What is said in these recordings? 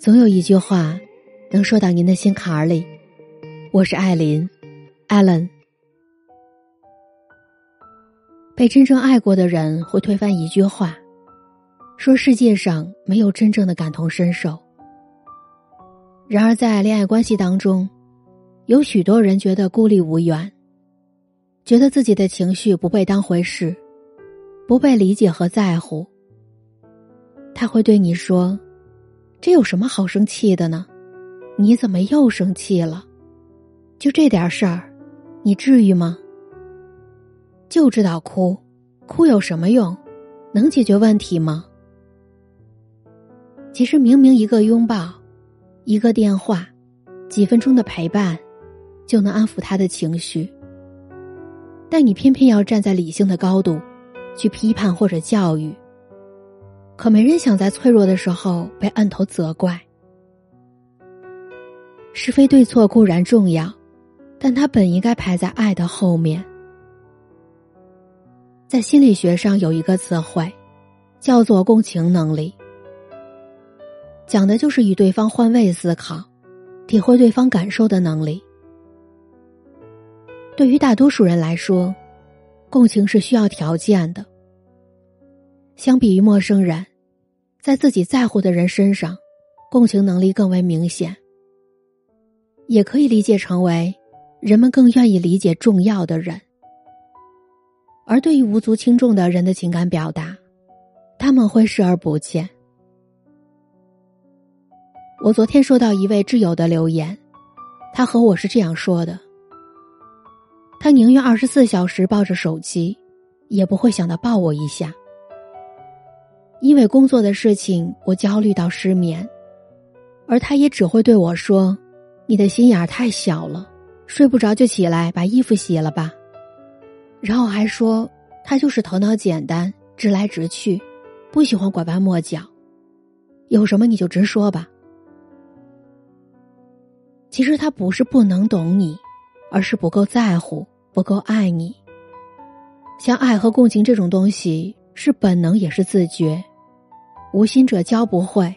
总有一句话，能说到您的心坎儿里。我是艾琳，Allen。被真正爱过的人会推翻一句话，说世界上没有真正的感同身受。然而，在恋爱关系当中，有许多人觉得孤立无援，觉得自己的情绪不被当回事，不被理解和在乎。他会对你说。这有什么好生气的呢？你怎么又生气了？就这点事儿，你至于吗？就知道哭，哭有什么用？能解决问题吗？其实明明一个拥抱，一个电话，几分钟的陪伴，就能安抚他的情绪。但你偏偏要站在理性的高度，去批判或者教育。可没人想在脆弱的时候被按头责怪。是非对错固然重要，但它本应该排在爱的后面。在心理学上有一个词汇，叫做共情能力，讲的就是与对方换位思考，体会对方感受的能力。对于大多数人来说，共情是需要条件的。相比于陌生人。在自己在乎的人身上，共情能力更为明显。也可以理解成为，人们更愿意理解重要的人。而对于无足轻重的人的情感表达，他们会视而不见。我昨天收到一位挚友的留言，他和我是这样说的：他宁愿二十四小时抱着手机，也不会想到抱我一下。因为工作的事情，我焦虑到失眠，而他也只会对我说：“你的心眼儿太小了，睡不着就起来把衣服洗了吧。”然后还说他就是头脑简单、直来直去，不喜欢拐弯抹角，有什么你就直说吧。其实他不是不能懂你，而是不够在乎、不够爱你。像爱和共情这种东西，是本能也是自觉。无心者教不会，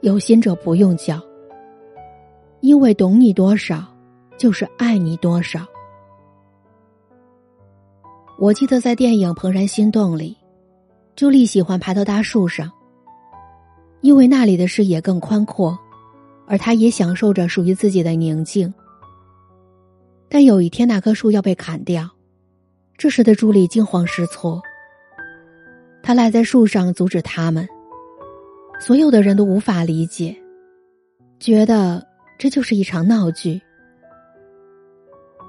有心者不用教。因为懂你多少，就是爱你多少。我记得在电影《怦然心动》里，朱莉喜欢爬到大树上，因为那里的视野更宽阔，而她也享受着属于自己的宁静。但有一天，那棵树要被砍掉，这时的朱莉惊慌失措，她赖在树上阻止他们。所有的人都无法理解，觉得这就是一场闹剧。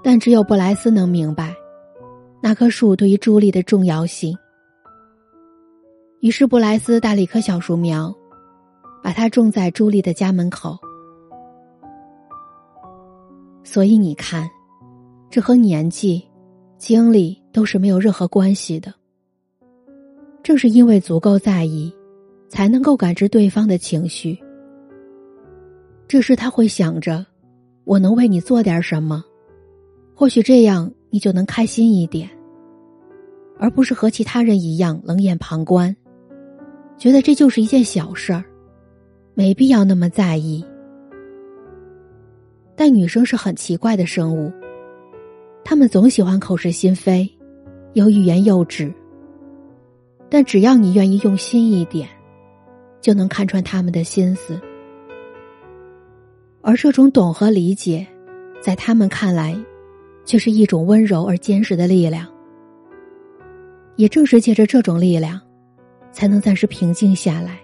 但只有布莱斯能明白，那棵树对于朱莉的重要性。于是布莱斯带了一棵小树苗，把它种在朱莉的家门口。所以你看，这和年纪、经历都是没有任何关系的。正是因为足够在意。才能够感知对方的情绪。这时他会想着，我能为你做点什么，或许这样你就能开心一点，而不是和其他人一样冷眼旁观，觉得这就是一件小事儿，没必要那么在意。但女生是很奇怪的生物，她们总喜欢口是心非，有欲言又止。但只要你愿意用心一点。就能看穿他们的心思，而这种懂和理解，在他们看来，却是一种温柔而坚实的力量。也正是借着这种力量，才能暂时平静下来，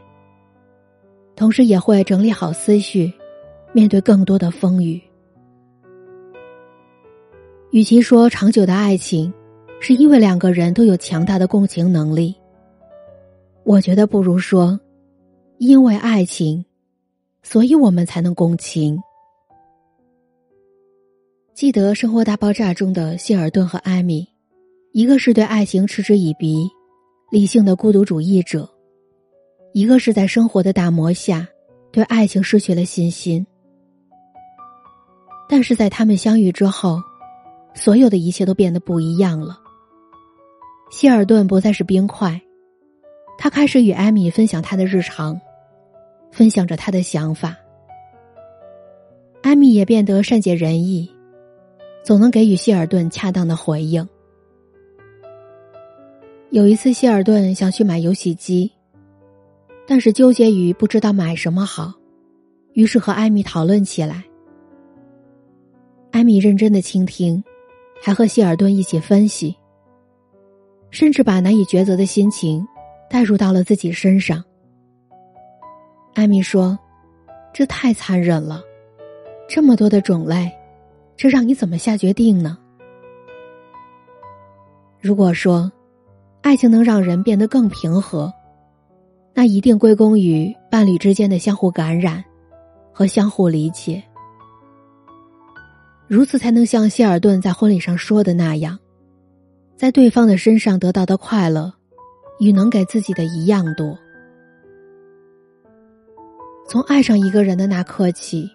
同时也会整理好思绪，面对更多的风雨。与其说长久的爱情，是因为两个人都有强大的共情能力，我觉得不如说。因为爱情，所以我们才能共情。记得《生活大爆炸》中的谢尔顿和艾米，一个是对爱情嗤之以鼻、理性的孤独主义者，一个是在生活的打磨下对爱情失去了信心。但是在他们相遇之后，所有的一切都变得不一样了。希尔顿不再是冰块，他开始与艾米分享他的日常。分享着他的想法，艾米也变得善解人意，总能给予希尔顿恰当的回应。有一次，希尔顿想去买游戏机，但是纠结于不知道买什么好，于是和艾米讨论起来。艾米认真的倾听，还和希尔顿一起分析，甚至把难以抉择的心情带入到了自己身上。艾米说：“这太残忍了，这么多的种类，这让你怎么下决定呢？”如果说，爱情能让人变得更平和，那一定归功于伴侣之间的相互感染和相互理解。如此才能像希尔顿在婚礼上说的那样，在对方的身上得到的快乐，与能给自己的一样多。从爱上一个人的那刻起，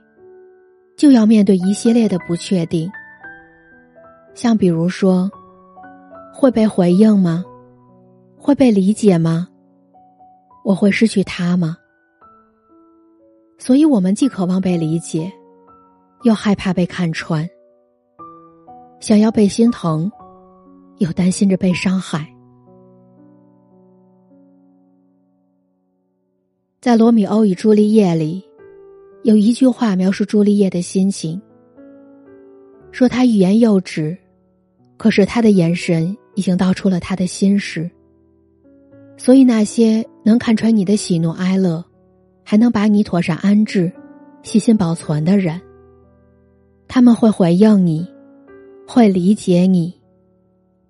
就要面对一系列的不确定，像比如说，会被回应吗？会被理解吗？我会失去他吗？所以，我们既渴望被理解，又害怕被看穿；想要被心疼，又担心着被伤害。在《罗密欧与朱丽叶》里，有一句话描述朱丽叶的心情，说她欲言又止，可是她的眼神已经道出了她的心事。所以，那些能看穿你的喜怒哀乐，还能把你妥善安置、细心保存的人，他们会回应你，会理解你，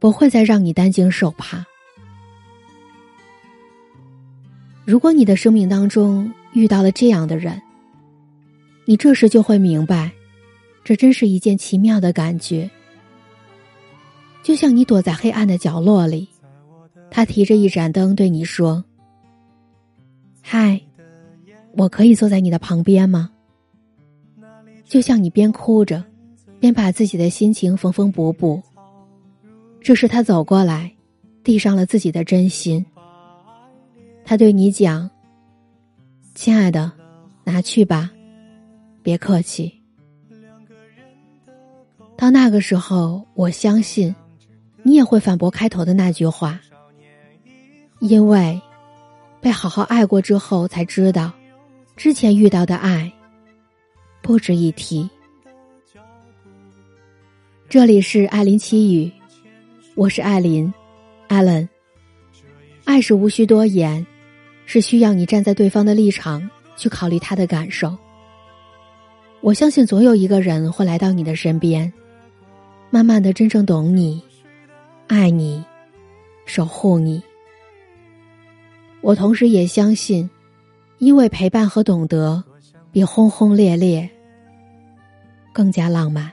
不会再让你担惊受怕。如果你的生命当中遇到了这样的人，你这时就会明白，这真是一件奇妙的感觉，就像你躲在黑暗的角落里。他提着一盏灯对你说：“嗨，我可以坐在你的旁边吗？”就像你边哭着，边把自己的心情缝缝补补。这时他走过来，递上了自己的真心。他对你讲：“亲爱的，拿去吧，别客气。”到那个时候，我相信，你也会反驳开头的那句话。因为被好好爱过之后，才知道之前遇到的爱不值一提。这里是艾琳七语，我是艾琳，艾伦。爱是无需多言，是需要你站在对方的立场去考虑他的感受。我相信总有一个人会来到你的身边，慢慢的真正懂你，爱你，守护你。我同时也相信，因为陪伴和懂得，比轰轰烈烈更加浪漫。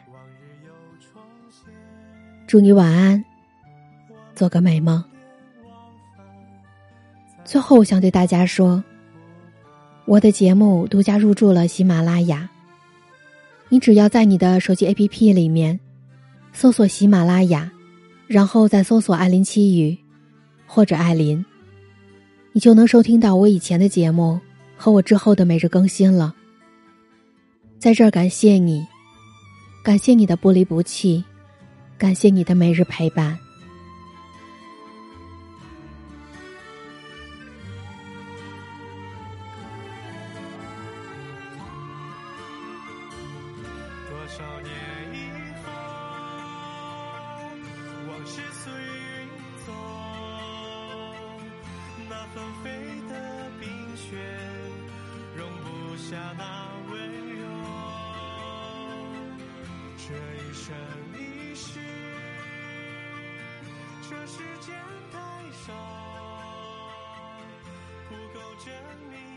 祝你晚安，做个美梦。最后，我想对大家说，我的节目独家入驻了喜马拉雅。你只要在你的手机 APP 里面搜索喜马拉雅，然后再搜索“艾琳七语”或者“艾琳”。你就能收听到我以前的节目和我之后的每日更新了。在这儿感谢你，感谢你的不离不弃，感谢你的每日陪伴。多少年以后往事随云走那纷飞的冰雪容不下那温柔。这一生一世这时间太少不够证明